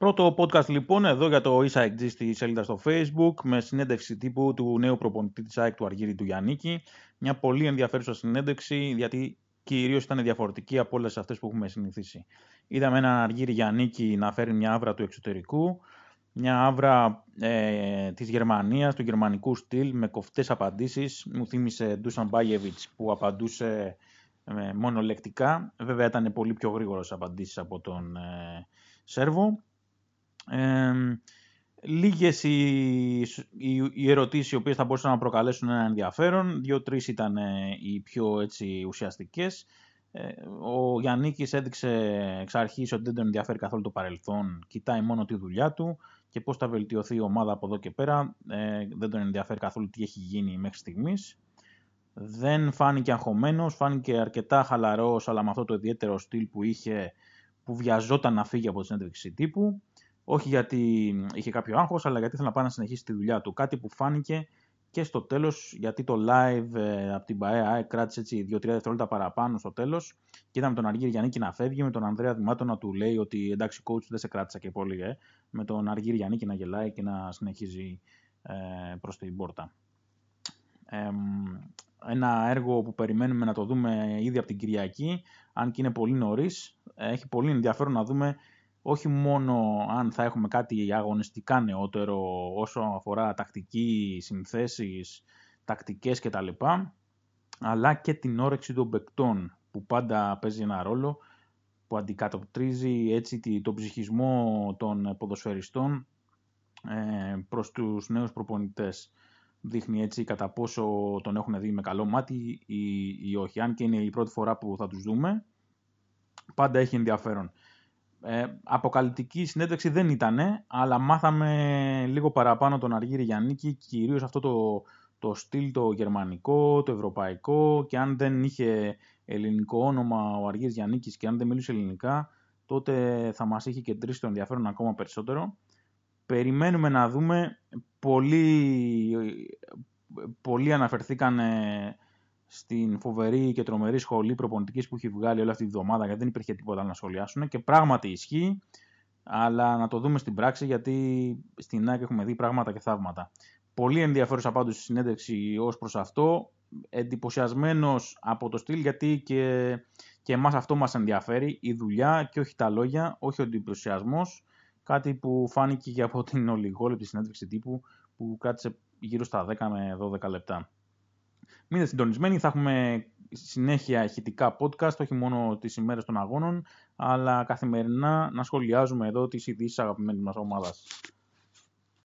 Πρώτο podcast λοιπόν εδώ για το ESAEK στη σελίδας στο Facebook με συνέντευξη τύπου του νέου προπονητή της ΑΕΚ του Αργύρη του Γιάννικη. Μια πολύ ενδιαφέρουσα συνέντευξη γιατί κυρίως ήταν διαφορετική από όλες αυτές που έχουμε συνηθίσει. Είδαμε έναν Αργύρη Γιάννικη να φέρει μια άβρα του εξωτερικού, μια άβρα ε, της Γερμανίας, του γερμανικού στυλ με κοφτές απαντήσεις. Μου θύμισε Ντούσαν Μπάγεβιτς που απαντούσε ε, μόνο λεκτικά. Βέβαια ήταν πολύ πιο γρήγορος απαντήσεις από τον ε, Σέρβο. Ε, λίγες οι, οι, οι ερωτήσεις οι οποίες θα μπορούσαν να προκαλέσουν ένα ενδιαφέρον. Δύο-τρεις ήταν ε, οι πιο έτσι, ουσιαστικές. Ε, ο Γιάννικης έδειξε εξ αρχής ότι δεν τον ενδιαφέρει καθόλου το παρελθόν. Κοιτάει μόνο τη δουλειά του και πώς θα βελτιωθεί η ομάδα από εδώ και πέρα. Ε, δεν τον ενδιαφέρει καθόλου τι έχει γίνει μέχρι στιγμής. Δεν φάνηκε αγχωμένος, φάνηκε αρκετά χαλαρός, αλλά με αυτό το ιδιαίτερο στυλ που είχε, που βιαζόταν να φύγει από τη συνέντευξη τύπου. Όχι γιατί είχε κάποιο άγχος, αλλά γιατί ήθελε να πάει να συνεχίσει τη δουλειά του. Κάτι που φάνηκε και στο τέλος, γιατί το live ε, από την ΠαΕΑ κράτησε έτσι 2-3 δευτερόλεπτα παραπάνω στο τέλος και είδαμε τον Αργύρι Γιάννη να φεύγει, με τον Ανδρέα Δημάτο να του λέει ότι εντάξει coach δεν σε κράτησα και πολύ, ε, με τον Αργύρι Γιάννη να γελάει και να συνεχίζει ε, προς την πόρτα. Ε, ένα έργο που περιμένουμε να το δούμε ήδη από την Κυριακή, αν και είναι πολύ νωρίς. Έχει πολύ ενδιαφέρον να δούμε όχι μόνο αν θα έχουμε κάτι αγωνιστικά νεότερο όσο αφορά τακτική, συνθέσεις, τακτικές κτλ. Αλλά και την όρεξη των παικτών που πάντα παίζει ένα ρόλο που αντικατοπτρίζει έτσι τον ψυχισμό των ποδοσφαιριστών ε, προς τους νέους προπονητές. Δείχνει έτσι κατά πόσο τον έχουν δει με καλό μάτι ή, ή όχι. Αν και είναι η πρώτη φορά που θα τους δούμε, πάντα έχει ενδιαφέρον. Ε, αποκαλυπτική συνέντευξη δεν ήταν, αλλά μάθαμε λίγο παραπάνω τον Αργύρι Γιάννικη, κυρίως αυτό το, το στυλ το γερμανικό, το ευρωπαϊκό και αν δεν είχε ελληνικό όνομα ο Αργύρης Γιάννικης και αν δεν μιλούσε ελληνικά, τότε θα μας είχε κεντρήσει το ενδιαφέρον ακόμα περισσότερο. Περιμένουμε να δούμε, πολλοί, πολλοί αναφερθήκαν στην φοβερή και τρομερή σχολή προπονητικής που έχει βγάλει όλη αυτή τη βδομάδα, γιατί δεν υπήρχε τίποτα να σχολιάσουν. Και πράγματι ισχύει, αλλά να το δούμε στην πράξη, γιατί στην ΑΕΚ έχουμε δει πράγματα και θαύματα. Πολύ ενδιαφέρουσα πάντως η συνέντευξη ως προς αυτό. Εντυπωσιασμένος από το στυλ, γιατί και, και εμάς αυτό μας ενδιαφέρει, η δουλειά και όχι τα λόγια, όχι ο εντυπωσιασμός. Κάτι που φάνηκε και από την ολιγόλεπτη συνέντευξη τύπου που κράτησε γύρω στα 10 με 12 λεπτά. Μείνετε συντονισμένοι, θα έχουμε συνέχεια ηχητικά podcast, όχι μόνο τις ημέρες των αγώνων, αλλά καθημερινά να σχολιάζουμε εδώ τις ειδήσεις αγαπημένης μας ομάδας.